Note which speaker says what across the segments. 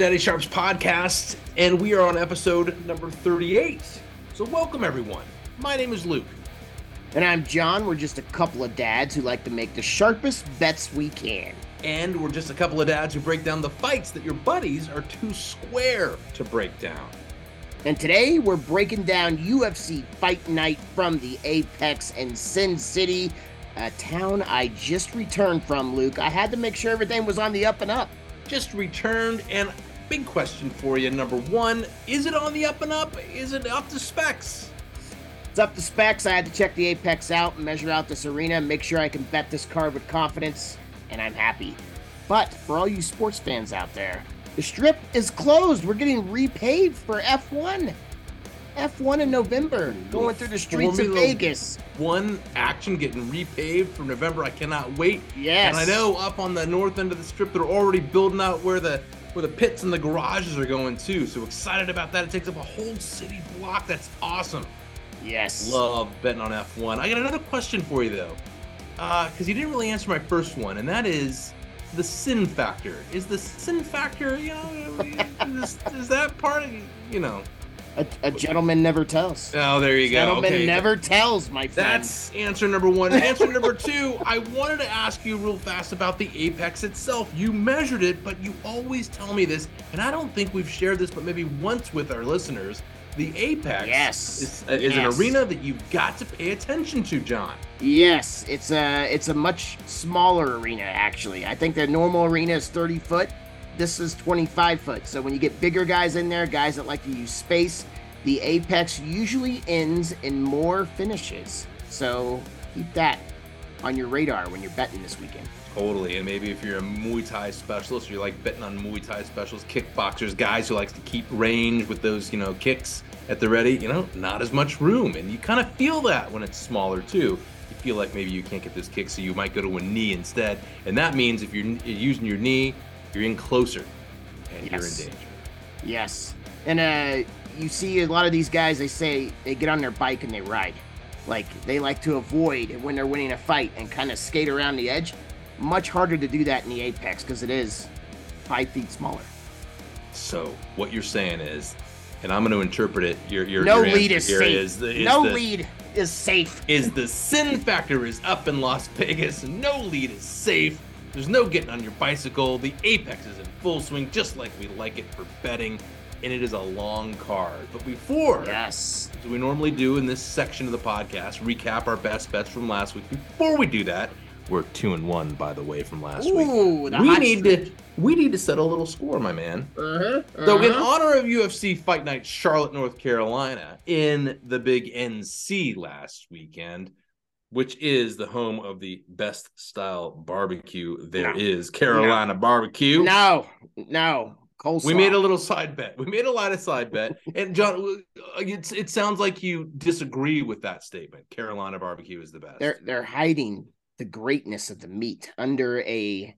Speaker 1: Daddy Sharps podcast, and we are on episode number 38. So, welcome everyone. My name is Luke.
Speaker 2: And I'm John. We're just a couple of dads who like to make the sharpest bets we can.
Speaker 1: And we're just a couple of dads who break down the fights that your buddies are too square to break down.
Speaker 2: And today we're breaking down UFC Fight Night from the Apex in Sin City, a town I just returned from, Luke. I had to make sure everything was on the up and up.
Speaker 1: Just returned, and big question for you. Number one, is it on the up and up? Is it up to specs?
Speaker 2: It's up to specs. I had to check the Apex out and measure out this arena, make sure I can bet this card with confidence, and I'm happy. But for all you sports fans out there, the strip is closed. We're getting repaved for F1. F1 in November, going through the streets
Speaker 1: Formula
Speaker 2: of Vegas.
Speaker 1: One action getting repaved for November. I cannot wait.
Speaker 2: Yes.
Speaker 1: And I know up on the north end of the strip, they're already building out where the where the pits and the garages are going too. So excited about that. It takes up a whole city block. That's awesome.
Speaker 2: Yes.
Speaker 1: Love betting on F1. I got another question for you though, uh, because you didn't really answer my first one, and that is the sin factor. Is the sin factor, you know, is, is that part of you know?
Speaker 2: A, a gentleman never tells.
Speaker 1: Oh, there you go.
Speaker 2: Gentleman
Speaker 1: Okay.
Speaker 2: never tells, my friend.
Speaker 1: That's answer number one. Answer number two, I wanted to ask you real fast about the Apex itself. You measured it, but you always tell me this, and I don't think we've shared this, but maybe once with our listeners. The Apex
Speaker 2: Yes.
Speaker 1: is, uh, is
Speaker 2: Yes.
Speaker 1: an arena that you've got to pay attention to, John.
Speaker 2: Yes, it's a it's a much smaller arena actually. I think the normal arena is 30 foot. This is 25 foot. So when you get bigger guys in there, guys that like to use space, the apex usually ends in more finishes. So keep that on your radar when you're betting this weekend.
Speaker 1: Totally, and maybe if you're a Muay Thai specialist, or you like betting on Muay Thai specialists, kickboxers, guys who likes to keep range with those, you know, kicks at the ready, you know, not as much room, and you kind of feel that when it's smaller too. You feel like maybe you can't get this kick, so you might go to a knee instead, and that means if you're, you're using your knee, you're in closer, and
Speaker 2: Yes.
Speaker 1: you're in danger.
Speaker 2: Yes. And uh you see a lot of these guys they say they get on their bike and they ride. Like they like to avoid when they're winning a fight and kind of skate around the edge. Much harder to do that in the apex because it is five feet smaller.
Speaker 1: So what you're saying is, and I'm going to interpret it. Your your
Speaker 2: no
Speaker 1: your
Speaker 2: lead is
Speaker 1: here
Speaker 2: safe.
Speaker 1: is the- is
Speaker 2: no
Speaker 1: the-
Speaker 2: lead is safe.
Speaker 1: is the sin factor is up in Las Vegas. No lead is safe. There's no getting on your bicycle. The apex is in full swing, just like we like it for betting, and it is a long card. But before,
Speaker 2: Yes.
Speaker 1: as we normally do in this section of the podcast, recap our best bets from last week. Before we do that, we're two and one, by the way, from last week.
Speaker 2: Ooh, the
Speaker 1: We need
Speaker 2: streak.
Speaker 1: to we need to settle a little score, my man.
Speaker 2: Uh-huh,
Speaker 1: So, in
Speaker 2: uh-huh.
Speaker 1: honor of UFC Fight Night Charlotte, North Carolina, in the Big NC last weekend, which is the home of the best style barbecue there
Speaker 2: No.
Speaker 1: is, Carolina Barbecue.
Speaker 2: No, no. Coleslaw.
Speaker 1: We made a little side bet. We made a lot of side bet. And John, uh, it's, it sounds like you disagree with that statement. Carolina Barbecue is the best.
Speaker 2: They're they're hiding the greatness of the meat under a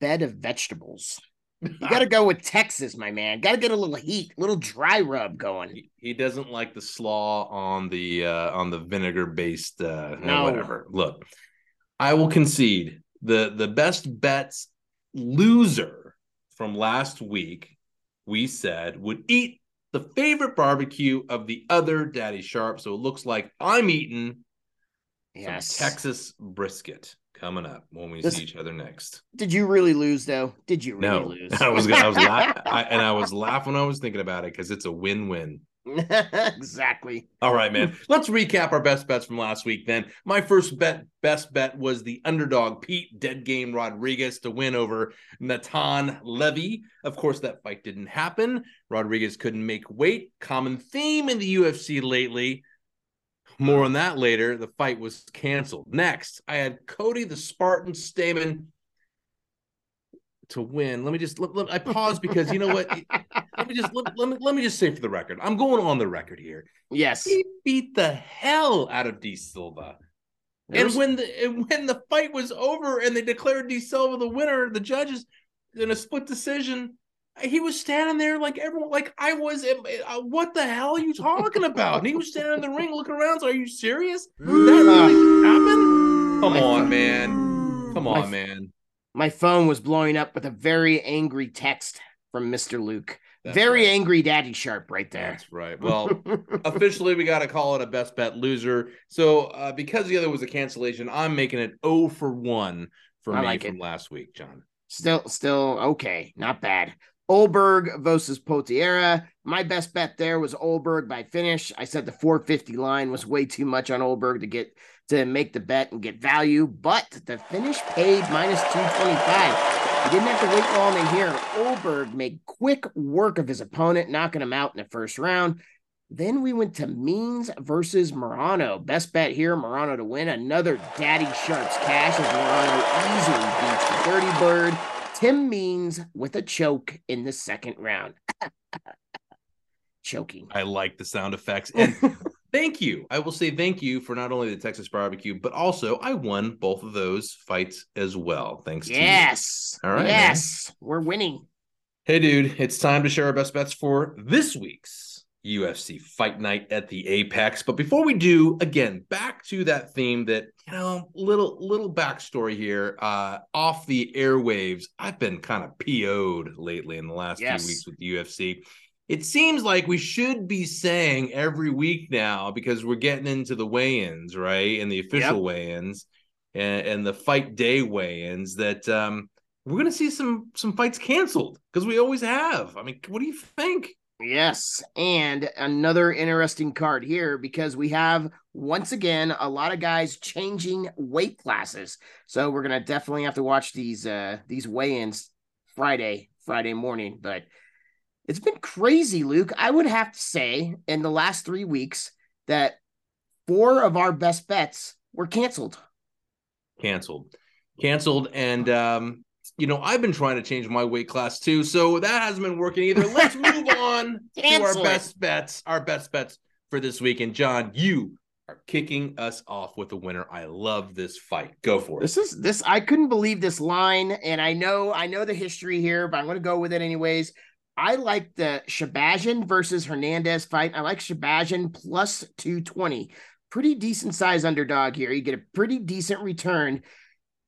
Speaker 2: bed of vegetables. You got to go with Texas, my man. Got to get a little heat, little dry rub going.
Speaker 1: He, he doesn't like the slaw on the uh, on the vinegar based uh,
Speaker 2: No.
Speaker 1: whatever. Look, I will concede the the best bets loser from last week. We said would eat the favorite barbecue of the other Daddy Sharp. So it looks like I'm eating some
Speaker 2: Yes.
Speaker 1: Texas brisket coming up when we
Speaker 2: This-
Speaker 1: see each other next.
Speaker 2: Did you really lose though? Did you really
Speaker 1: No,
Speaker 2: lose?
Speaker 1: I was gonna, I was I, and I was laughing when I was thinking about it because it's a win win.
Speaker 2: exactly.
Speaker 1: All right, man. Let's recap our best bets from last week then. My first bet, best bet was the underdog Pete Dead Game Rodriguez to win over Natan Levy. Of course, that fight didn't happen. Rodriguez couldn't make weight. Common theme in the UFC lately. More on that later. The fight was canceled. Next, I had Cody the Spartan Stamann to win. Let me just let, let- I pause because you know what? let me just let, let me let me just say for the record, I'm going on the record here.
Speaker 2: Yes.
Speaker 1: He beat the hell out of D Silva. And when the and when the fight was over and they declared D Silva the winner, the judges in a split decision, he was standing there like everyone, like I was. uh, What the hell are you talking about? And he was standing in the ring looking around. So are you serious? That really happen? Come
Speaker 2: My
Speaker 1: on,
Speaker 2: phone-
Speaker 1: man. Come
Speaker 2: My
Speaker 1: on,
Speaker 2: f-
Speaker 1: man.
Speaker 2: My phone was blowing up with a very angry text from Mr. Luke.
Speaker 1: That's
Speaker 2: Very
Speaker 1: right.
Speaker 2: angry Daddy Sharp right there.
Speaker 1: That's right. Well, officially, we got to call it a best bet loser. So, uh, because the other was a cancellation, I'm making it 0 for 1 for
Speaker 2: I
Speaker 1: me
Speaker 2: like
Speaker 1: from
Speaker 2: it.
Speaker 1: last week, John.
Speaker 2: Still, still okay. Not bad. Olberg versus Potiera. My best bet there was Olberg by finish. I said the 450 line was way too much on Olberg to get to make the bet and get value, but the finish paid minus 225. He didn't have to wait long to hear. Olberg made quick work of his opponent, knocking him out in the first round. Then we went to Means versus Morono. Best bet here, Morono to win. Another Daddy Sharps cash as Morono easily beats the Dirty Bird. Tim Means with a choke in the second round. Choking.
Speaker 1: I like the sound effects. And thank you. I will say thank you for not only the Texas barbecue, but also I won both of those fights as well. Thanks to you.
Speaker 2: yes.
Speaker 1: All right, man.
Speaker 2: Yes. We're winning.
Speaker 1: Hey, dude, it's time to share our best bets for this week's UFC Fight Night at the Apex. But before we do, again, back to that theme that you know, little little backstory here. Uh, off the airwaves, I've been kind of PO'd lately in the last
Speaker 2: Yes.
Speaker 1: few weeks with the UFC. It seems like we should be saying every week now because we're getting into the weigh-ins, right, and the official
Speaker 2: Yep.
Speaker 1: weigh-ins and, and the fight day weigh-ins that um, we're going to see some some fights canceled because we always have. I mean, what do you think?
Speaker 2: Yes. And another interesting card here because we have once again a lot of guys changing weight classes. So we're gonna definitely have to watch these uh these weigh-ins Friday, Friday morning. But it's been crazy, Luke. I would have to say in the last three weeks that four of our best bets were canceled.
Speaker 1: Canceled, canceled, and um, you know I've been trying to change my weight class too, so that hasn't been working either. Let's move on to our best bets. Our best bets for this week, and John, you are kicking us off with a winner. I love this fight. Go for it.
Speaker 2: This is this I couldn't believe this line, and I know I know the history here, but I'm gonna go with it anyways. I like the Shahbazyan versus Hernandez fight. I like Shahbazyan plus 220. Pretty decent size underdog here. You get a pretty decent return.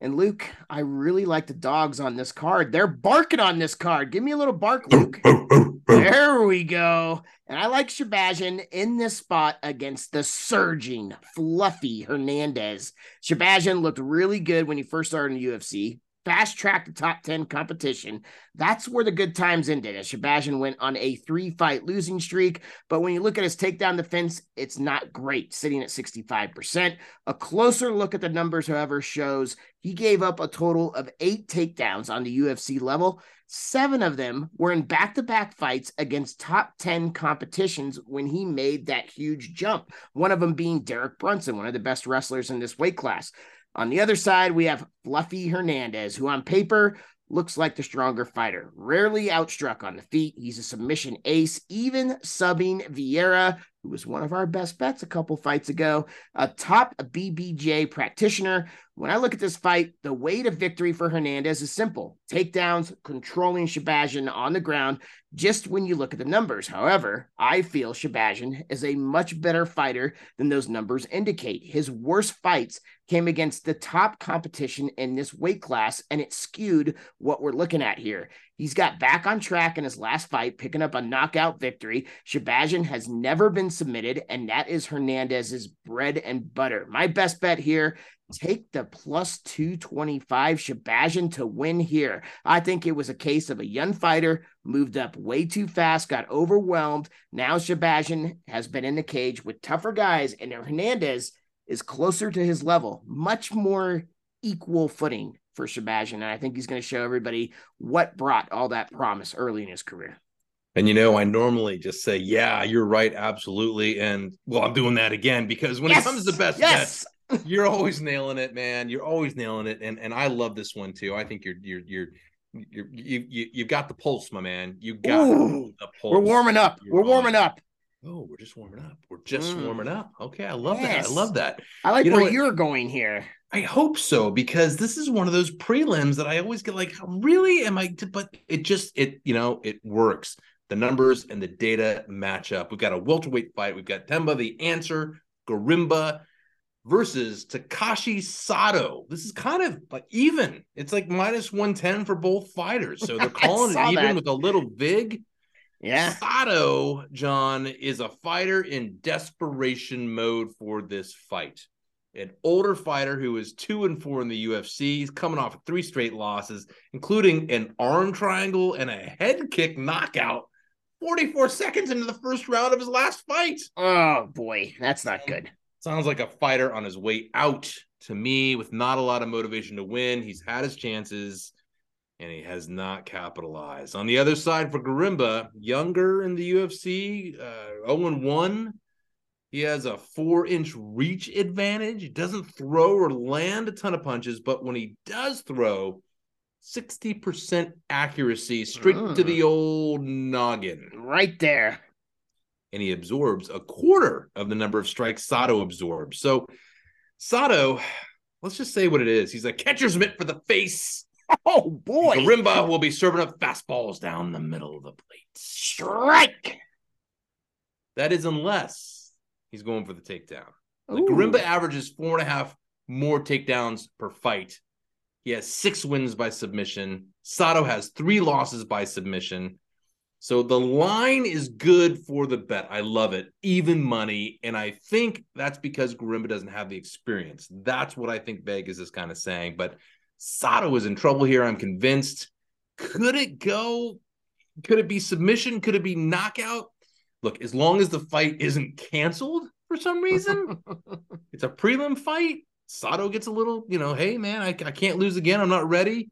Speaker 2: And Luke, I really like the dogs on this card. They're barking on this card. Give me a little bark, oh, Luke. Oh, oh, there we go. And I like Shahbazyan in this spot against the surging, fluffy Hernandez. Shahbazyan looked really good when he first started in the UFC. Fast track the top 10 competition. That's where the good times ended as Shahbazyan went on a three fight losing streak. But when you look at his takedown defense, it's not great, sitting at 65%. A closer look at the numbers, however, shows he gave up a total of eight takedowns on the UFC level. Seven of them were in back to back fights against top 10 competitions when he made that huge jump. One of them being Derek Brunson, one of the best wrestlers in this weight class. On the other side, we have Fluffy Hernandez, who on paper looks like the stronger fighter. Rarely outstruck on the feet. He's a submission ace, even subbing Vieira, who was one of our best bets a couple fights ago, a top BJJ practitioner. When I look at this fight, the way to victory for Hernandez is simple takedowns, controlling Shahbazyan on the ground, just when you look at the numbers. However, I feel Shahbazyan is a much better fighter than those numbers indicate. His worst fights came against the top competition in this weight class, and it skewed what we're looking at here. He's got back on track in his last fight, picking up a knockout victory. Shahbazyan has never been submitted, and that is Hernandez's bread and butter. My best bet here take the plus 225 Shahbazyan to win here. I think it was a case of a young fighter moved up way too fast, got overwhelmed. Now Shahbazyan has been in the cage with tougher guys, and Hernandez is closer to his level, much more equal footing for Shahbazyan. And I think he's going to show everybody what brought all that promise early in his career.
Speaker 1: And you know, I normally just say, "Yeah, you're right, absolutely." And well, I'm doing that again because when
Speaker 2: Yes!
Speaker 1: it comes to the best
Speaker 2: yes.
Speaker 1: bets, you're always nailing it, man. You're always nailing it, and and I love this one too. I think you're you're you're you're you you you've got the pulse, my man. You got
Speaker 2: Ooh,
Speaker 1: the pulse.
Speaker 2: We're warming up.
Speaker 1: You're
Speaker 2: We're warming up.
Speaker 1: Oh, we're just warming up. We're just
Speaker 2: Mm.
Speaker 1: warming up. Okay, I love that. I love that.
Speaker 2: I like
Speaker 1: You
Speaker 2: where you're going here.
Speaker 1: I hope so because this is one of those prelims that I always get like, really? Am I? But it just it you know it works. The numbers and the data match up. We've got a welterweight fight. We've got Themba the answer, Gorimbo. Versus Takashi Sato. This is kind of like even. It's like minus 110 for both fighters. So they're calling it even that. with a little vig.
Speaker 2: Yeah.
Speaker 1: Sato, John, is a fighter in desperation mode for this fight. An older fighter who is two and four in the UFC. He's coming off three straight losses, including an arm triangle and a head kick knockout 44 seconds into the first round of his last fight.
Speaker 2: Oh boy, that's not good.
Speaker 1: Sounds like a fighter on his way out to me with not a lot of motivation to win. He's had his chances and he has not capitalized. On the other side for Gorimbo, younger in the UFC, uh, 0 1. He has a four inch reach advantage. He doesn't throw or land a ton of punches, but when he does throw, 60% accuracy straight mm. to the mm. old noggin.
Speaker 2: Right there.
Speaker 1: And he absorbs a quarter of the number of strikes Sato absorbs. So, Sato, let's just say what it is. He's a catcher's mitt for the face.
Speaker 2: Oh, boy.
Speaker 1: Gorimbo will be serving up fastballs down the middle of the plate.
Speaker 2: Strike.
Speaker 1: That is unless he's going for the takedown. Like averages four and a half more takedowns per fight he has six wins by submission. Sato has three losses by submission. So the line is good for the bet. I love it. Even money. And I think that's because Gorimbo doesn't have the experience. That's what I think Vegas is kind of saying. But Sato is in trouble here. I'm convinced. Could it go? Could it be submission? Could it be knockout? Look, as long as the fight isn't canceled for some reason, it's a prelim fight. Sato gets a little, you know, hey man, I, I can't lose again. I'm not ready.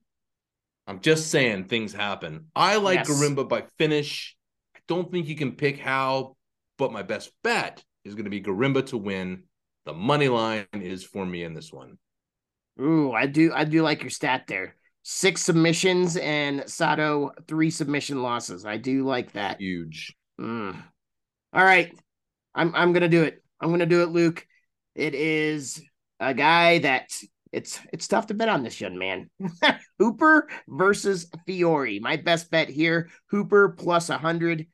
Speaker 1: I'm just saying things happen. I like yes. Gorimbo by finish. I don't think you can pick how, but my best bet is going to be Gorimbo to win. The money line is for me in this one.
Speaker 2: Ooh, I do I do like your stat there. Six submissions and Sato three submission losses. I do like that.
Speaker 1: Huge.
Speaker 2: Mm. All right. I'm I'm gonna do it. I'm gonna do it, Luke. It is a guy that it's it's tough to bet on this young man. Hooper versus Fiore. My best bet here, Hooper plus 100.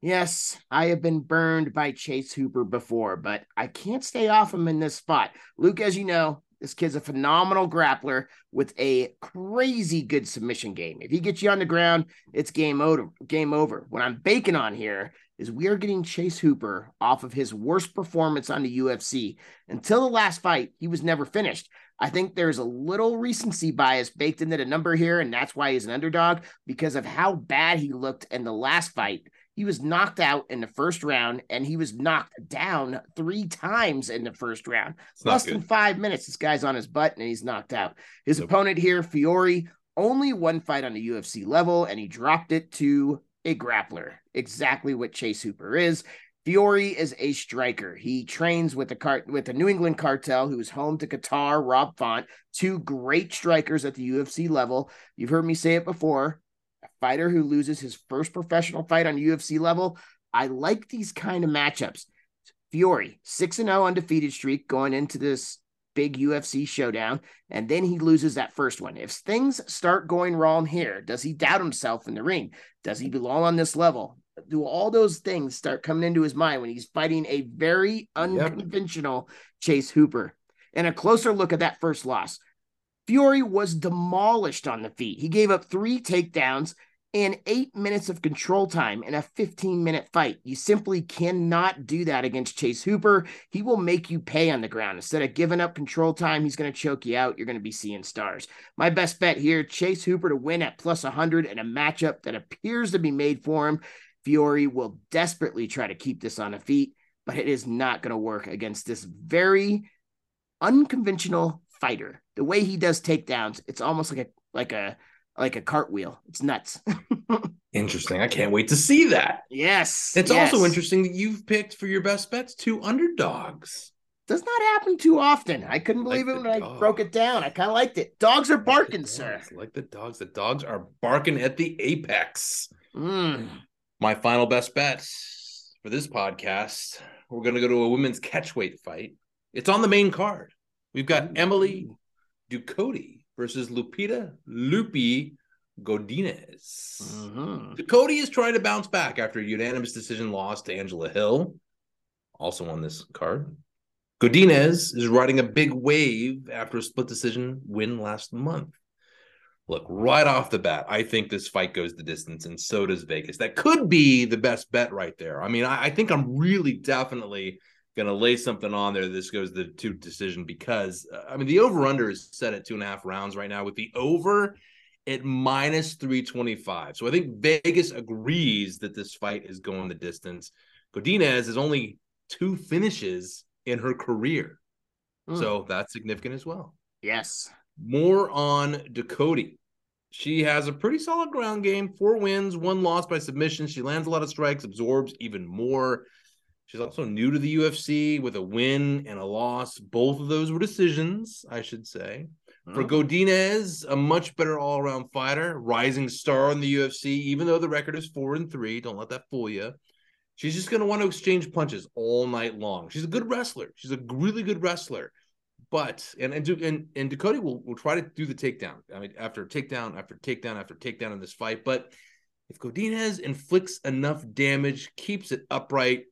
Speaker 2: Yes, I have been burned by Chase Hooper before, but I can't stay off him in this spot. Luke, as you know, this kid's a phenomenal grappler with a crazy good submission game. If he gets you on the ground, it's game over. Game over. What I'm baking on here is we are getting Chase Hooper off of his worst performance on the UFC. Until the last fight, he was never finished. I think there's a little recency bias baked into the number here, and that's why he's an underdog because of how bad he looked in the last fight. He was knocked out in the first round, and he was knocked down three times in the first round. Less than five minutes, this guy's on his butt and he's knocked out. His nope. opponent here, Fiore, only one fight on the UFC level, and he dropped it to a grappler, exactly what Chase Hooper is. Fiore is a striker. He trains with the with the New England Cartel, who is home to Kattar, Rob Font, two great strikers at the UFC level. You've heard me say it before. A fighter who loses his first professional fight on UFC level. I like these kind of matchups. Fiore, 6 0 undefeated streak going into this big UFC showdown, and then he loses that first one. If things start going wrong here, does he doubt himself in the ring? Does he belong on this level? Do all those things start coming into his mind when he's fighting a very unconventional yep. Chase Hooper? And a closer look at that first loss. Fury was demolished on the feet. He gave up three takedowns and eight minutes of control time in a 15 minute fight. You simply cannot do that against Chase Hooper. He will make you pay on the ground. Instead of giving up control time, he's going to choke you out. You're going to be seeing stars. My best bet here Chase Hooper to win at plus 100 in a matchup that appears to be made for him. Fiore will desperately try to keep this on a feet, but it is not going to work against this very unconventional fighter. The way he does takedowns, it's almost like a like a like a cartwheel. It's nuts.
Speaker 1: interesting. I can't wait to see that.
Speaker 2: Yes.
Speaker 1: It's
Speaker 2: yes.
Speaker 1: also interesting that you've picked for your best bets two underdogs.
Speaker 2: Does not happen too often. I couldn't believe like it when I broke it down. I kind of liked it. Dogs are barking,
Speaker 1: like
Speaker 2: sir.
Speaker 1: Like the dogs. The dogs are barking at the apex.
Speaker 2: Mm.
Speaker 1: My final best bet for this podcast. We're going to go to a women's catchweight fight. It's on the main card. We've got Emily Ducote versus Lupita Lupi Godinez.
Speaker 2: Mm-hmm.
Speaker 1: Ducote is trying to bounce back after a unanimous decision loss to Angela Hill, also on this card. Godinez is riding a big wave after a split decision win last month. Look, right off the bat, I think this fight goes the distance, and so does Vegas. That could be the best bet right there. I mean, I, I think I'm really definitely going to lay something on there. This goes the two decision because, uh, I mean, the over under is set at two and a half rounds right now with the over at minus 325. So I think Vegas agrees that this fight is going the distance. Godinez is only two finishes in her career. Mm. So that's significant as well.
Speaker 2: Yes.
Speaker 1: More on Ducote. She has a pretty solid ground game, four wins, one loss by submission. She lands a lot of strikes, absorbs even more. She's also new to the UFC with a win and a loss. Both of those were decisions, I should say. For mm-hmm. Godinez, a much better all-around fighter, rising star in the UFC, even though the record is four and three. Don't let that fool you. She's just going to want to exchange punches all night long. She's a good wrestler. She's a really good wrestler. But and and and, and Ducote will will try to do the takedown. I mean, after takedown after takedown after takedown in this fight. But if Godinez inflicts enough damage, keeps it upright,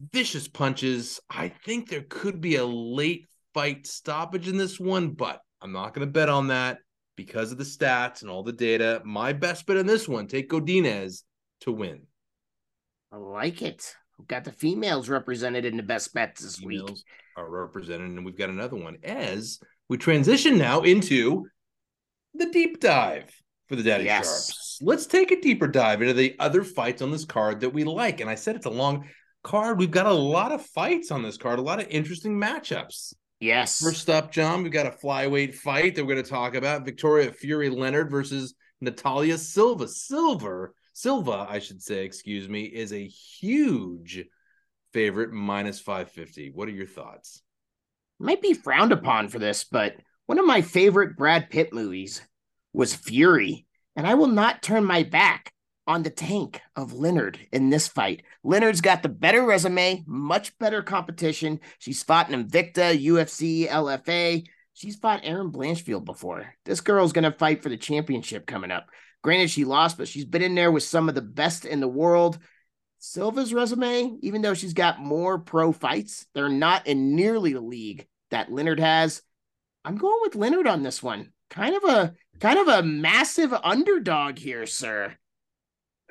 Speaker 1: vicious punches, I think there could be a late fight stoppage in this one. But I'm not going to bet on that because of the stats and all the data. My best bet on this one: take Godinez to win.
Speaker 2: I like it. We've got the females represented in the best bets this females week.
Speaker 1: Are represented, and we've got another one as we transition now into the deep dive for the Daddy yes. Sharps. Let's take a deeper dive into the other fights on this card that we like. And I said it's a long card. We've got a lot of fights on this card, a lot of interesting matchups.
Speaker 2: Yes.
Speaker 1: First up, John, we've got a flyweight fight that we're going to talk about. Victoria Fury Leonard versus Natalia Silva. Silver Silva, I should say, excuse me, is a huge favorite, minus 550. What are your thoughts?
Speaker 2: Might be frowned upon for this, but one of my favorite Brad Pitt movies was Fury, and I will not turn my back on the tank of Leonard in this fight. Leonard's got the better resume, much better competition. She's fought in Invicta, UFC, LFA. She's fought Erin Blanchfield before. This girl's going to fight for the championship coming up. Granted, she lost, but she's been in there with some of the best in the world. Silva's resume, even though she's got more pro fights, they're not in nearly the league that Leonard has. I'm going with Leonard on this one. Kind of a kind of a massive underdog here, sir.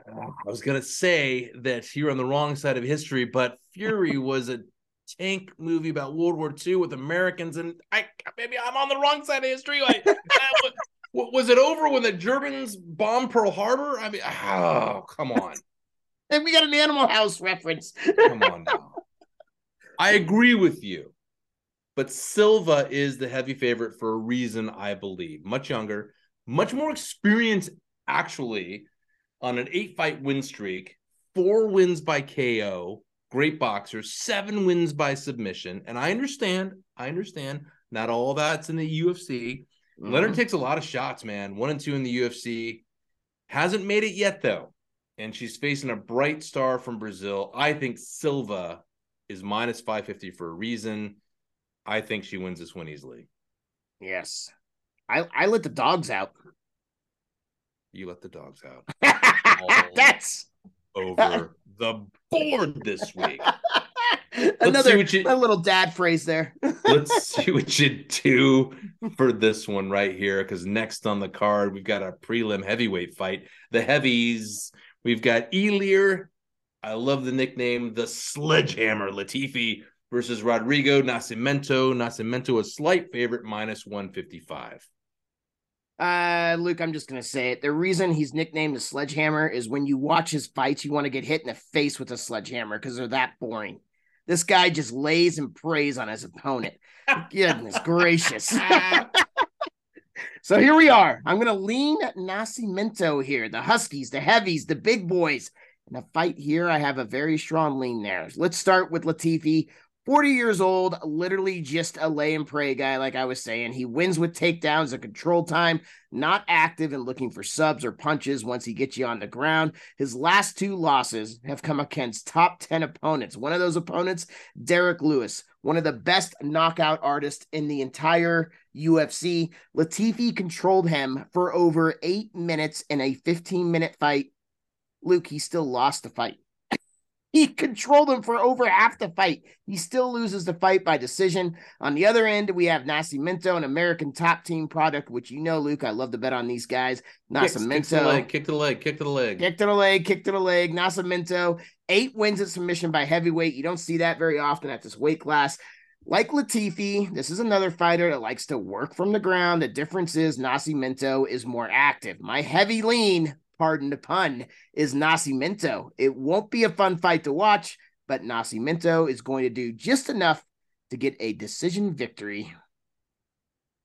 Speaker 1: I was gonna say that you're on the wrong side of history, but Fury was a tank movie about World War II with Americans, and I maybe I'm on the wrong side of history. Like, was it over when the Germans bombed Pearl Harbor? I mean, oh, come on.
Speaker 2: And we got an Animal House reference.
Speaker 1: come on now. I agree with you, but Silva is the heavy favorite for a reason, I believe. Much younger, much more experience, actually, on an eight fight win streak, four wins by KO, great boxer, seven wins by submission. And I understand, I understand, not all that's in the UFC Mm-hmm. Leonard takes a lot of shots, man. One and two in the UFC. Hasn't made it yet, though. And she's facing a bright star from Brazil. I think Silva is minus 550 for a reason. I think she wins this one easily.
Speaker 2: Yes. I, I let the dogs out.
Speaker 1: You let the dogs out.
Speaker 2: That's
Speaker 1: over the board this week.
Speaker 2: Another you, a little dad phrase there.
Speaker 1: let's see what you do for this one right here. Because next on the card, we've got a prelim heavyweight fight. The heavies, we've got Ilir. I love the nickname, the Sledgehammer Latifi versus Rodrigo Nascimento. Nascimento, a slight favorite, minus 155.
Speaker 2: Uh, Luke, I'm just gonna say it. The reason he's nicknamed the Sledgehammer is when you watch his fights, you want to get hit in the face with a sledgehammer because they're that boring. This guy just lays and prays on his opponent. Goodness gracious. so here we are. I'm going to lean at Nascimento here. The Huskies, the Heavies, the big boys. In a fight here, I have a very strong lean there. Let's start with Latifi. 40 years old, literally just a lay and pray guy, like I was saying. He wins with takedowns and control time, not active and looking for subs or punches once he gets you on the ground. His last two losses have come against top 10 opponents. One of those opponents, Derrick Lewis, one of the best knockout artists in the entire UFC. Latifi controlled him for over eight minutes in a 15 minute fight. Luke, he still lost the fight. He controlled him for over half the fight. He still loses the fight by decision. On the other end, we have Nascimento, an American top team product, which you know, Luke, I love to bet on these guys. Nascimento.
Speaker 1: Kick to the leg, kick to the leg,
Speaker 2: kick to the leg. Kick to the leg, kick to the leg. Nascimento, eight wins at submission by heavyweight. You don't see that very often at this weight class. Like Latifi, this is another fighter that likes to work from the ground. The difference is Nascimento is more active. My heavy lean pardon the pun, is Nascimento. It won't be a fun fight to watch, but Nascimento is going to do just enough to get a decision victory.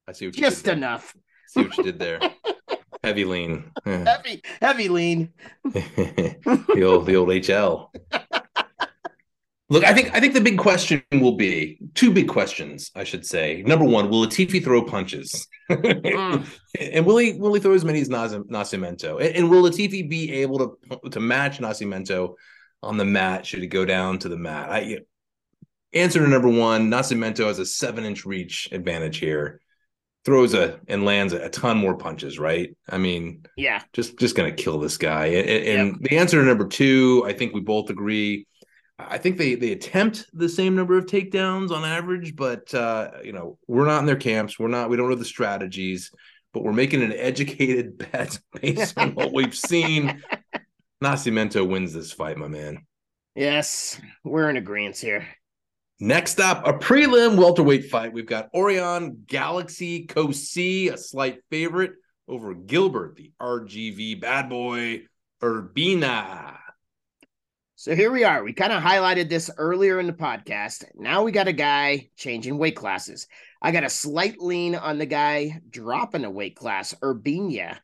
Speaker 1: I see what
Speaker 2: just enough.
Speaker 1: see what you did there. heavy lean.
Speaker 2: heavy, heavy lean.
Speaker 1: the old, the old HL. Look, I think I think the big question will be two big questions, I should say. Number one, will Latifi throw punches? Mm. And will he will he throw as many as Nascimento? And, and will Latifi be able to to match Nascimento on the mat should he go down to the mat? I answer to number one, Nascimento has a seven inch reach advantage here. Throws a and lands a, a, ton more punches, right? I mean,
Speaker 2: yeah,
Speaker 1: just just gonna kill this guy. And, and yep. the answer to number two, I think we both agree I think they they attempt the same number of takedowns on average, but uh, you know we're not in their camps. We're not. We don't know the strategies, but we're making an educated bet based on what we've seen. Nascimento wins this fight, my man.
Speaker 2: Yes, we're in agreement here.
Speaker 1: Next up, a prelim welterweight fight. We've got Orion Galaxy Cosce, a slight favorite over Gilbert, the RGV bad boy Urbina.
Speaker 2: So here we are. We kind of highlighted this earlier in the podcast. Now we got a guy changing weight classes. I got a slight lean on the guy dropping a weight class, Urbina.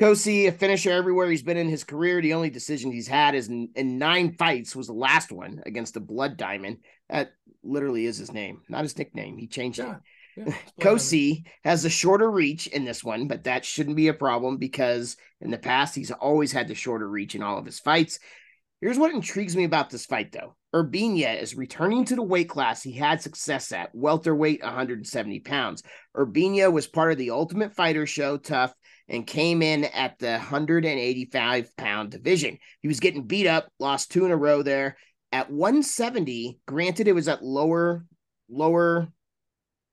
Speaker 2: Cosce, a finisher everywhere he's been in his career. The only decision he's had is in, in, nine fights was the last one against the Blood Diamond. That literally is his name, not his nickname. He changed yeah, it. Yeah, Cosce has a shorter reach in this one, but that shouldn't be a problem because in the past he's always had the shorter reach in all of his fights. Here's what intrigues me about this fight, though. Urbina is returning to the weight class he had success at, welterweight 170 pounds. Urbina was part of the Ultimate Fighter show, tough, and came in at the 185 pound division. He was getting beat up, lost two in a row there. At 170, granted, it was at lower, lower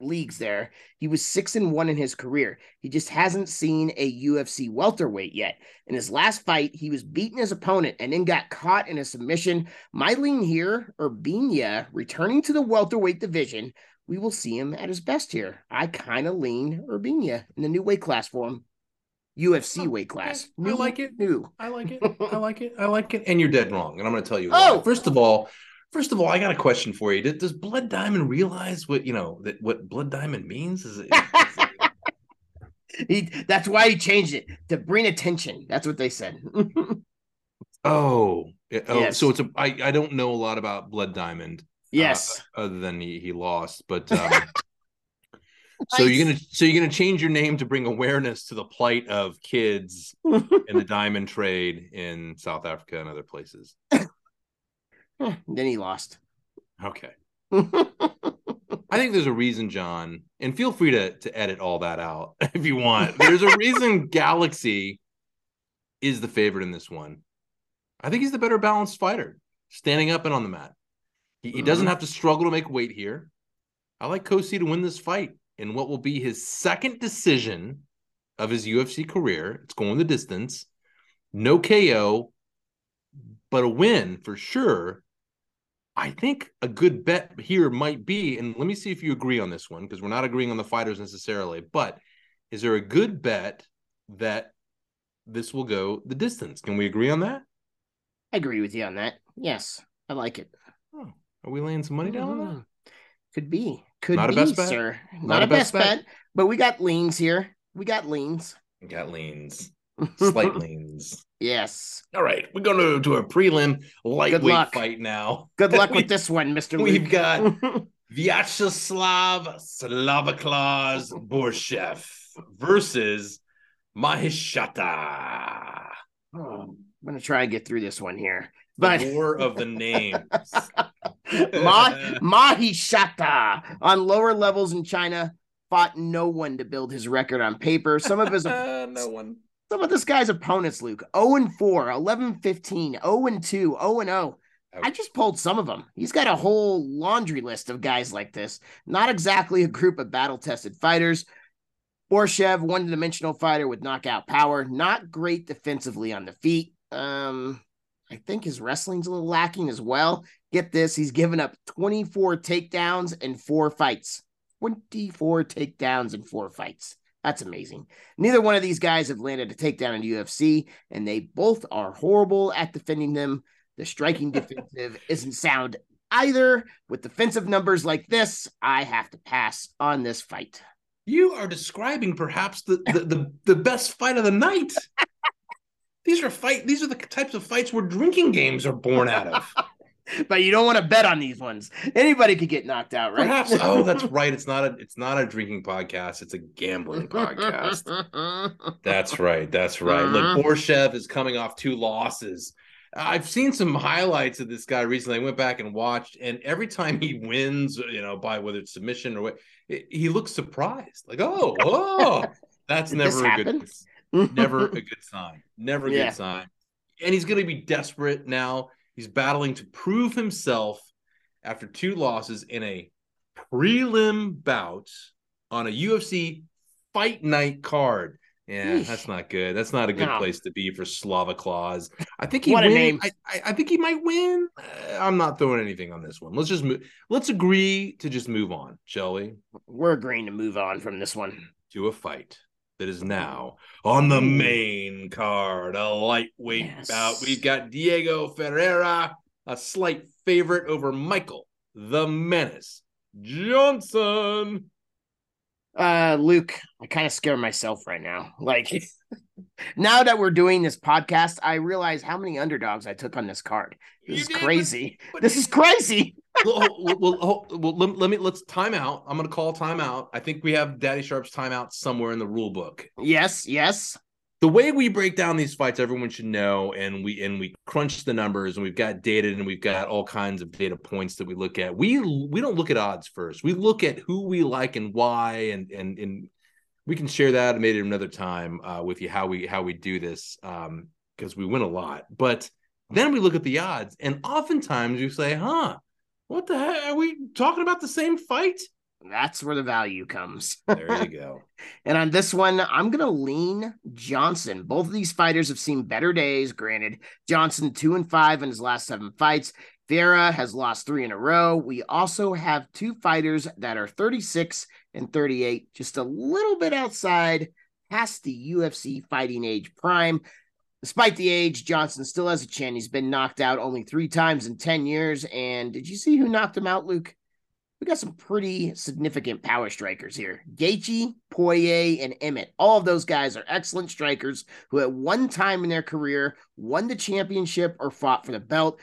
Speaker 2: leagues there. He was six and one in his career. He just hasn't seen a UFC welterweight yet. In his last fight, he was beating his opponent and then got caught in a submission. My lean here, Urbina, returning to the welterweight division. We will see him at his best here. I kind of lean Urbina in the new weight class for him. UFC oh, weight class.
Speaker 1: New, I like it. New. I like it. I like it. I like it. And you're dead wrong. And I'm going to tell you. Why. Oh, first of all, First of all, I got a question for you. Does Blood Diamond realize what you know that what Blood Diamond means? Is it? Is
Speaker 2: it... he, that's why he changed it to bring attention. That's what they said.
Speaker 1: oh, oh, yes. so it's a. I I don't know a lot about Blood Diamond.
Speaker 2: Uh, yes,
Speaker 1: uh, other than he he lost, but. Um, So you're gonna so you're gonna change your name to bring awareness to the plight of kids in the diamond trade in South Africa and other places.
Speaker 2: Then he lost.
Speaker 1: Okay. I think there's a reason, John, and feel free to to edit all that out if you want. There's a reason Galaxy is the favorite in this one. I think he's the better balanced fighter, standing up and on the mat. He, he doesn't mm-hmm. have to struggle to make weight here. I like Cosce to win this fight in what will be his second decision of his UFC career. It's going the distance. No KO, but a win for sure I think a good bet here might be, and let me see if you agree on this one because we're not agreeing on the fighters necessarily, but is there a good bet that this will go the distance? Can we agree on that?
Speaker 2: I agree with you on that. Yes, I like it.
Speaker 1: Oh, are we laying some money down mm-hmm. on that? Mm-hmm.
Speaker 2: Could be. Could not be, a best bet. sir. Not, not a, best, best bet. bet, but we got leans here. We got leans.
Speaker 1: We got leans. Slight leans.
Speaker 2: Yes.
Speaker 1: All right, we're going to do a prelim lightweight fight now.
Speaker 2: Good luck with this one, Mister.
Speaker 1: We've got Vyacheslav Slavaklaus Borshchev versus Maheshate.
Speaker 2: Oh, I'm going to try and get through this one here. But
Speaker 1: the war of the names.
Speaker 2: Ma- Maheshate on lower levels in China fought no one to build his record on paper. Some of his
Speaker 1: no one
Speaker 2: some of this guy's opponents, Luke 0 and 4, 11 15, 0 and 2, 0 and 0. I just pulled some of them. He's got a whole laundry list of guys like this. Not exactly a group of battle tested fighters. Borshchev, one dimensional fighter with knockout power, not great defensively on the feet. Um, I think his wrestling's a little lacking as well. Get this, he's given up 24 takedowns in four fights. 24 takedowns in four fights. That's amazing. Neither one of these guys have landed a takedown in UFC, and they both are horrible at defending them. The striking defensive isn't sound either. With defensive numbers like this, I have to pass on this fight.
Speaker 1: You are describing perhaps the the, the, the best fight of the night. these are fight. These are the types of fights where drinking games are born out of.
Speaker 2: but you don't want to bet on these ones. Anybody could get knocked out, right?
Speaker 1: Perhaps. Oh, that's right. It's not a. It's not a drinking podcast. It's a gambling podcast. that's right. That's right. Uh-huh. Look, Borshchev is coming off two losses. I've seen some highlights of this guy recently. I went back and watched, and every time he wins, you know, by whether it's submission or what, he looks surprised. Like, oh, oh, that's never a good, never a good sign. Never a yeah. good sign. And he's going to be desperate now. He's battling to prove himself after two losses in a prelim bout on a UFC fight night card. Yeah, Eesh. that's not good. That's not a good no. place to be for Slava Claus. I think he what win. a name. I, I, I, think he might win. Uh, I'm not throwing anything on this one. Let's just move. Let's agree to just move on, shall we?
Speaker 2: We're agreeing to move on from this one
Speaker 1: to a fight that is now on the main card, a lightweight yes. bout. We've got Diego Ferreira, a slight favorite over Michael the Menace Johnson.
Speaker 2: Uh, Luke, I kind of scare myself right now. Like, now that we're doing this podcast, I realize how many underdogs I took on this card. This is crazy. This is crazy.
Speaker 1: Well, well, well, let, let, me let's time out. I'm going to call time out. I think we have Daddy Sharp's timeout somewhere in the rule book.
Speaker 2: Yes, yes
Speaker 1: the way we break down these fights everyone should know and we and we crunch the numbers and we've got data and we've got all kinds of data points that we look at we we don't look at odds first we look at who we like and why and and and we can share that maybe another time uh, with you how we how we do this um because we win a lot but then we look at the odds and oftentimes you say huh what the heck are we talking about the same fight
Speaker 2: that's where the value comes.
Speaker 1: there you go.
Speaker 2: and on this one, I'm going to lean Johnson. Both of these fighters have seen better days. Granted, Johnson two and five in his last seven fights. Vera has lost three in a row. We also have two fighters that are 36 and 38, just a little bit outside past the UFC fighting age prime. Despite the age, Johnson still has a chin. He's been knocked out only three times in 10 years. And did you see who knocked him out, Luke? we got some pretty significant power strikers here. Gaethje, Poirier, and Emmett. All of those guys are excellent strikers who at one time in their career won the championship or fought for the belt.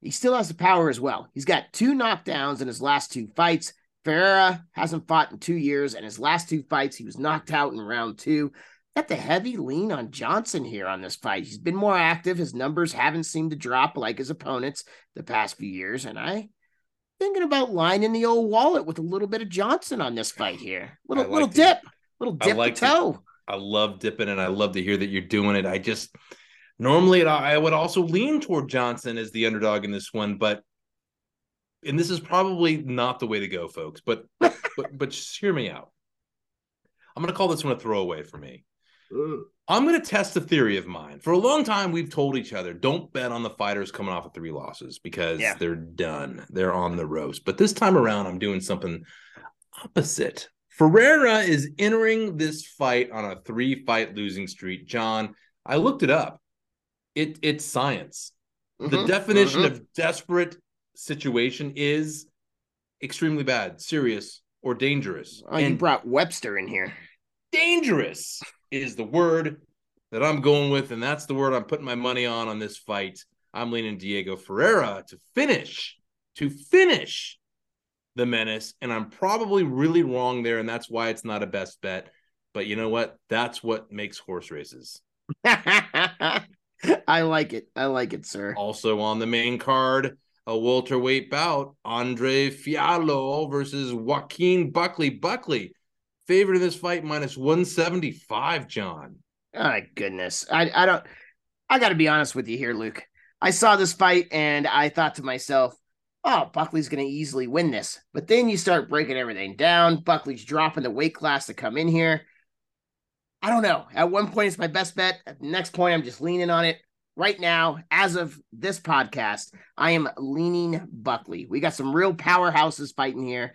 Speaker 2: He still has the power as well. He's got two knockdowns in his last two fights. Ferreira hasn't fought in two years, and his last two fights, he was knocked out in round two. Got the heavy lean on Johnson here on this fight. He's been more active. His numbers haven't seemed to drop like his opponents the past few years, and I thinking about lining the old wallet with a little bit of Johnson on this fight here. Little like little dip, little dip like the toe.
Speaker 1: I love dipping, and I love to hear that you're doing it. I just normally I would also lean toward Johnson as the underdog in this one, but and this is probably not the way to go, folks. But but but just hear me out. I'm going to call this one a throwaway for me. I'm going to test a theory of mine. For a long time, we've told each other don't bet on the fighters coming off of three losses because yeah. they're done. They're on the roast. But this time around, I'm doing something opposite. Ferreira is entering this fight on a three fight losing streak. John, I looked it up. It it's science. Mm-hmm, the definition mm-hmm. of desperate situation is extremely bad, serious, or dangerous.
Speaker 2: Oh, and you brought Webster in here.
Speaker 1: Dangerous is the word that I'm going with, and that's the word I'm putting my money on on this fight. I'm leaning Diego Ferreira to finish, to finish the menace, and I'm probably really wrong there, and that's why it's not a best bet. But you know what? That's what makes horse races.
Speaker 2: I like it. I like it, sir.
Speaker 1: Also on the main card, a welterweight bout: Andre Fialho versus Joaquin Buckley. Buckley favorite in this fight minus 175, John.
Speaker 2: My goodness. I, I don't I gotta be honest with you here, Luke. I saw this fight and I thought to myself, oh, Buckley's to easily win this. But then you start breaking everything down. Buckley's dropping the weight class to come in here. I don't know. At one point, it's my best bet. At the next point, I'm just leaning on it. Right now, as of this podcast, I am leaning Buckley. We got some real powerhouses fighting here.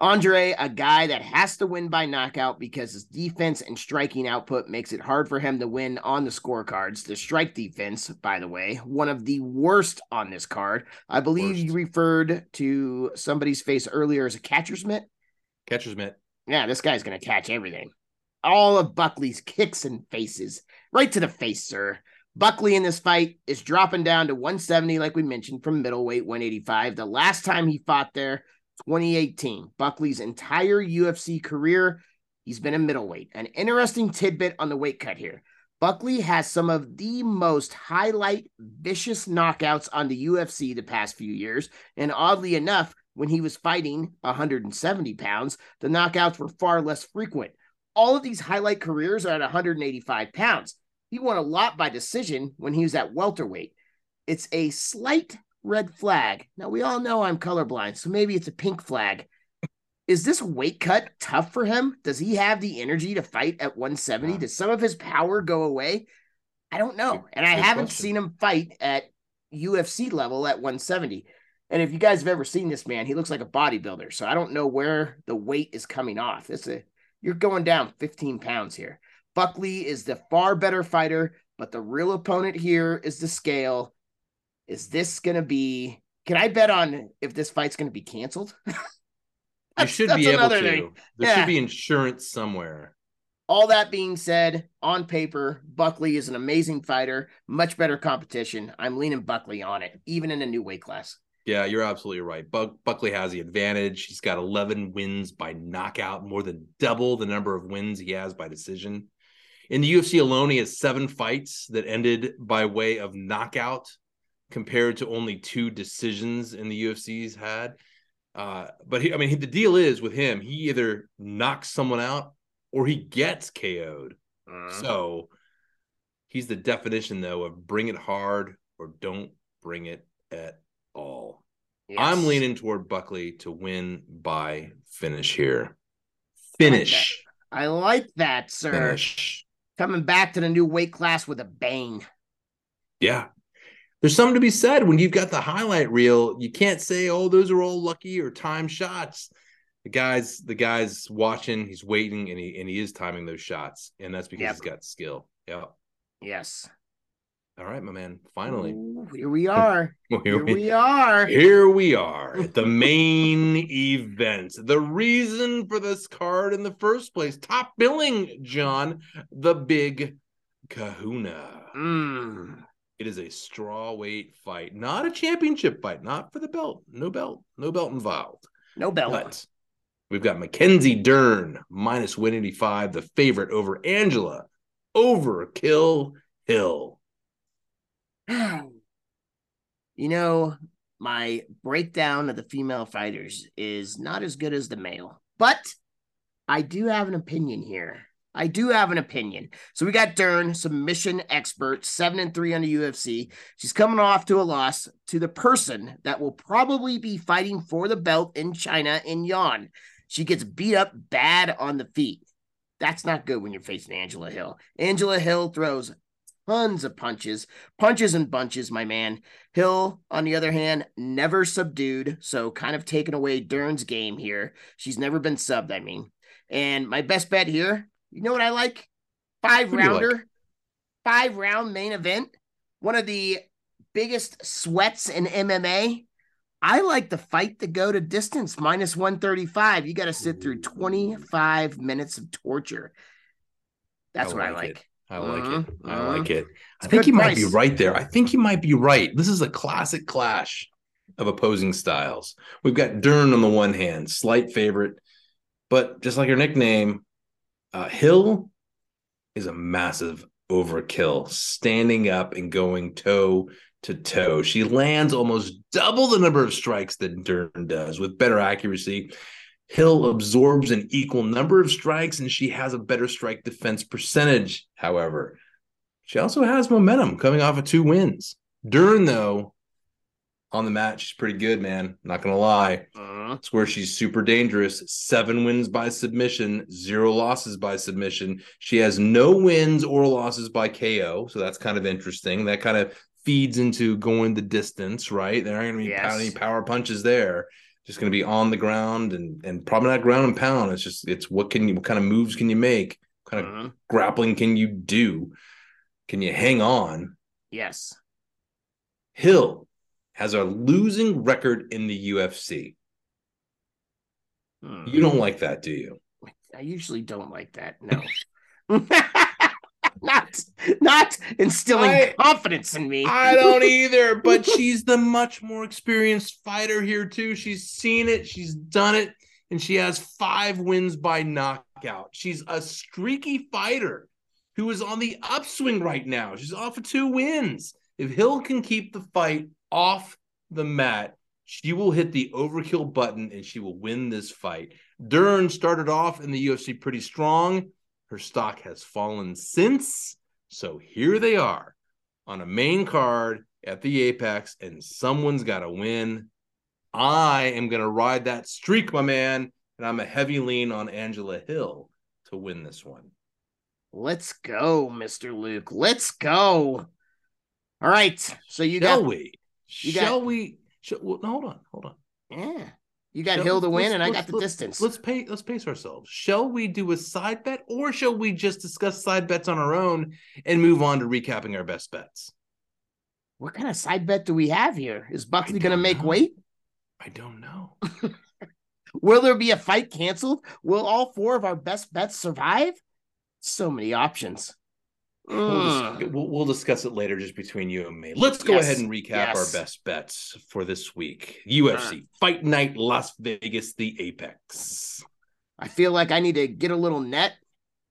Speaker 2: Andre, a guy that has to win by knockout because his defense and striking output makes it hard for him to win on the scorecards. The strike defense, by the way, one of the worst on this card. I believe worst. you referred to somebody's face earlier as a catcher's mitt.
Speaker 1: Catcher's mitt.
Speaker 2: Yeah, this guy's going to catch everything. All of Buckley's kicks and faces, right to the face, sir. Buckley in this fight is dropping down to 170, like we mentioned, from middleweight 185. The last time he fought there 2018. Buckley's entire UFC career, he's been a middleweight. An interesting tidbit on the weight cut here. Buckley has some of the most highlight vicious knockouts on the UFC the past few years. And oddly enough, when he was fighting 170 pounds, the knockouts were far less frequent. All of these highlight careers are at 185 pounds. He won a lot by decision when he was at welterweight. It's a slight red flag. Now we all know I'm colorblind, so maybe it's a pink flag. Is this weight cut tough for him? Does he have the energy to fight at 170? Does some of his power go away? I don't know. And I haven't question. seen him fight at UFC level at 170. And if you guys have ever seen this man, he looks like a bodybuilder. So I don't know where the weight is coming off. It's a you're going down 15 pounds here. Buckley is the far better fighter, but the real opponent here is the scale. Is this going to be? Can I bet on if this fight's going to be canceled?
Speaker 1: I should be able to. Thing. There yeah. should be insurance somewhere.
Speaker 2: All that being said, on paper, Buckley is an amazing fighter, much better competition. I'm leaning Buckley on it, even in a new weight class.
Speaker 1: Yeah, you're absolutely right. Buck, Buckley has the advantage. He's got 11 wins by knockout, more than double the number of wins he has by decision. In the UFC alone, he has seven fights that ended by way of knockout compared to only two decisions in the UFC's had. Uh, but he, I mean, he, the deal is with him, he either knocks someone out or he gets KO'd. Uh-huh. So he's the definition, though, of bring it hard or don't bring it at all. Yes. I'm leaning toward Buckley to win by finish here. Finish.
Speaker 2: I like that, I like that sir. Finish. Coming back to the new weight class with a bang.
Speaker 1: Yeah, there's something to be said when you've got the highlight reel. You can't say, "Oh, those are all lucky or time shots." The guys, the guys watching, he's waiting, and he and he is timing those shots, and that's because yep. he's got skill. Yeah.
Speaker 2: Yes.
Speaker 1: All right, my man. Finally,
Speaker 2: Ooh, here we are. here we are.
Speaker 1: Here we are the main event. The reason for this card in the first place, top billing, John, the big Kahuna.
Speaker 2: Mm.
Speaker 1: It is a straw weight fight, not a championship fight, not for the belt. No belt, no belt involved.
Speaker 2: No belt. But
Speaker 1: we've got Mackenzie Dern minus 185, the favorite over Angela Overkill Hill.
Speaker 2: you know, my breakdown of the female fighters is not as good as the male, but I do have an opinion here. I do have an opinion. So we got Dern, submission expert, seven and three on the UFC. She's coming off to a loss to the person that will probably be fighting for the belt in Xiaonan Yan. She gets beat up bad on the feet. That's not good when you're facing Angela Hill. Angela Hill throws tons of punches, punches and bunches, my man. Hill, on the other hand, never subdued, so kind of taking away Dern's game here. She's never been subbed, I mean. And my best bet here, you know what I like? Five rounder, like? five round main event. One of the biggest sweats in MMA. I like the fight to go to distance minus 135. You got to sit through 25 minutes of torture. That's I what like I like. It.
Speaker 1: I like mm-hmm. it. I mm-hmm. like it. It's I think you price. might be right there. I think you might be right. This is a classic clash of opposing styles. We've got Dern on the one hand, slight favorite, but just like her nickname, uh, Hill is a massive overkill, standing up and going toe to toe. She lands almost double the number of strikes that Dern does with better accuracy. Hill absorbs an equal number of strikes and she has a better strike defense percentage, however. She also has momentum coming off of two wins. Dern, though, on the mat, she's pretty good, man. Not gonna lie.
Speaker 2: Uh,
Speaker 1: That's where she's super dangerous. Seven wins by submission, zero losses by submission. She has no wins or losses by KO. So that's kind of interesting. That kind of feeds into going the distance, right? There aren't gonna be
Speaker 2: Yes.
Speaker 1: any power punches there. Just gonna be on the ground and and probably not ground and pound. It's just it's what can you what kind of moves can you make? What kind of
Speaker 2: uh,
Speaker 1: grappling can you do? Can you hang on?
Speaker 2: yes.
Speaker 1: Hill has a losing record in the UFC.
Speaker 2: Hmm.
Speaker 1: You don't like that, do you?
Speaker 2: I usually don't like that. No. not not instilling
Speaker 1: I-
Speaker 2: confidence in me.
Speaker 1: I don't either, but she's the much more experienced fighter here, too. She's seen it, she's done it, and she has five wins by knockout. She's a streaky fighter who is on the upswing right now. She's off of two wins. If Hill can keep the fight off the mat, she will hit the overkill button and she will win this fight. Dern started off in the UFC pretty strong. Her stock has fallen since. So here they are on a main card at the Apex, and someone's got to win. I am going to ride that streak, my man, and I'm a heavy lean on Angela Hill to win this one.
Speaker 2: Let's go, Mr. Luke. Let's go. All right. So you
Speaker 1: Shall
Speaker 2: got
Speaker 1: we?
Speaker 2: You got-
Speaker 1: Shall we? Shall, well, no, hold on, hold on.
Speaker 2: yeah. You got
Speaker 1: Shall-
Speaker 2: Hill to win, and I got the distance.
Speaker 1: Let's pay. Let's pace ourselves. Shall we do a side bet, or shall we just discuss side bets on our own and move on to recapping our best bets?
Speaker 2: What kind of side bet do we have here? Is Buckley going to make
Speaker 1: know.
Speaker 2: weight?
Speaker 1: I don't know.
Speaker 2: Will there be a fight canceled? Will all four of our best bets survive? So many options.
Speaker 1: We'll,
Speaker 2: Mm.
Speaker 1: dis- we'll, we'll discuss it later just between you and me. Let's go
Speaker 2: Yes.
Speaker 1: ahead and recap
Speaker 2: Yes.
Speaker 1: our best bets for this week. UFC Fight Night Las Vegas, the Apex.
Speaker 2: I feel like I need to get a little net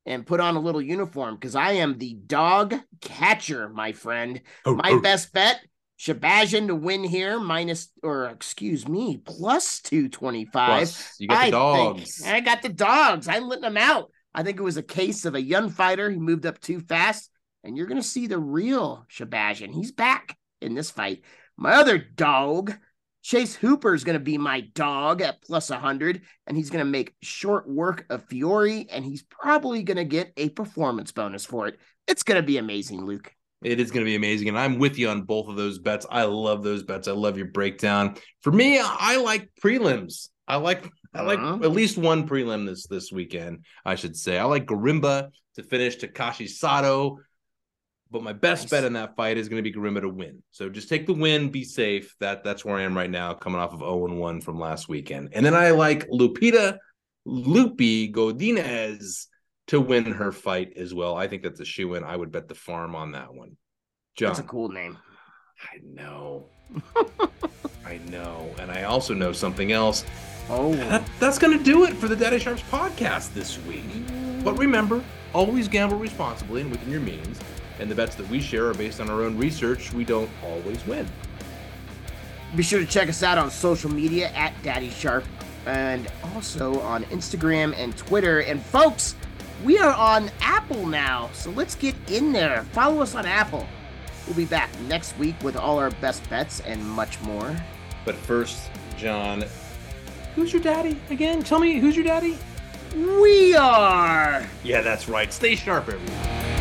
Speaker 2: and put on a little uniform because I am the dog catcher, my friend. My best bet, Shahbazyan to win here, minus or excuse me, plus two twenty five.
Speaker 1: You got the
Speaker 2: I
Speaker 1: dogs.
Speaker 2: think I got the dogs. I'm letting them out. I think it was a case of a young fighter. He moved up too fast, and you're going to see the real Shahbazyan. He's back in this fight. My other dog, Chase Hooper, is going to be my dog at plus 100, and he's going to make short work of Fiore, and he's probably going to get a performance bonus for it. It's going to be amazing, Luke.
Speaker 1: It is going to be amazing. And I'm with you on both of those bets. I love those bets. I love your breakdown. For me, I like prelims. I like I like
Speaker 2: Uh-huh.
Speaker 1: at least one prelim this this weekend, I should say. I like Gorimbo to finish Takashi Sato. But my best
Speaker 2: Nice.
Speaker 1: bet in that fight is going to be Gorimbo to win. So just take the win, be safe. That that's where I am right now, coming off of 0 and 1 from last weekend. And then I like Lupita Lupi Godinez to win her fight as well. I think that's a shoe in. I would bet the farm on that one. John.
Speaker 2: That's a cool name.
Speaker 1: I know. I know. And I also know something else.
Speaker 2: Oh,
Speaker 1: That, that's going to do it for the Daddy Sharps podcast this week. But remember, always gamble responsibly and within your means. And the bets that we share are based on our own research. We don't always win.
Speaker 2: Be sure to check us out on social media at Daddy Sharp and also on Instagram and Twitter. And folks, we are on Apple now, so let's get in there. Follow us on Apple. We'll be back next week with all our best bets and much more.
Speaker 1: But first, John, who's your daddy again? Tell me, who's your daddy?
Speaker 2: We are.
Speaker 1: Yeah, that's right. Stay sharp, everyone.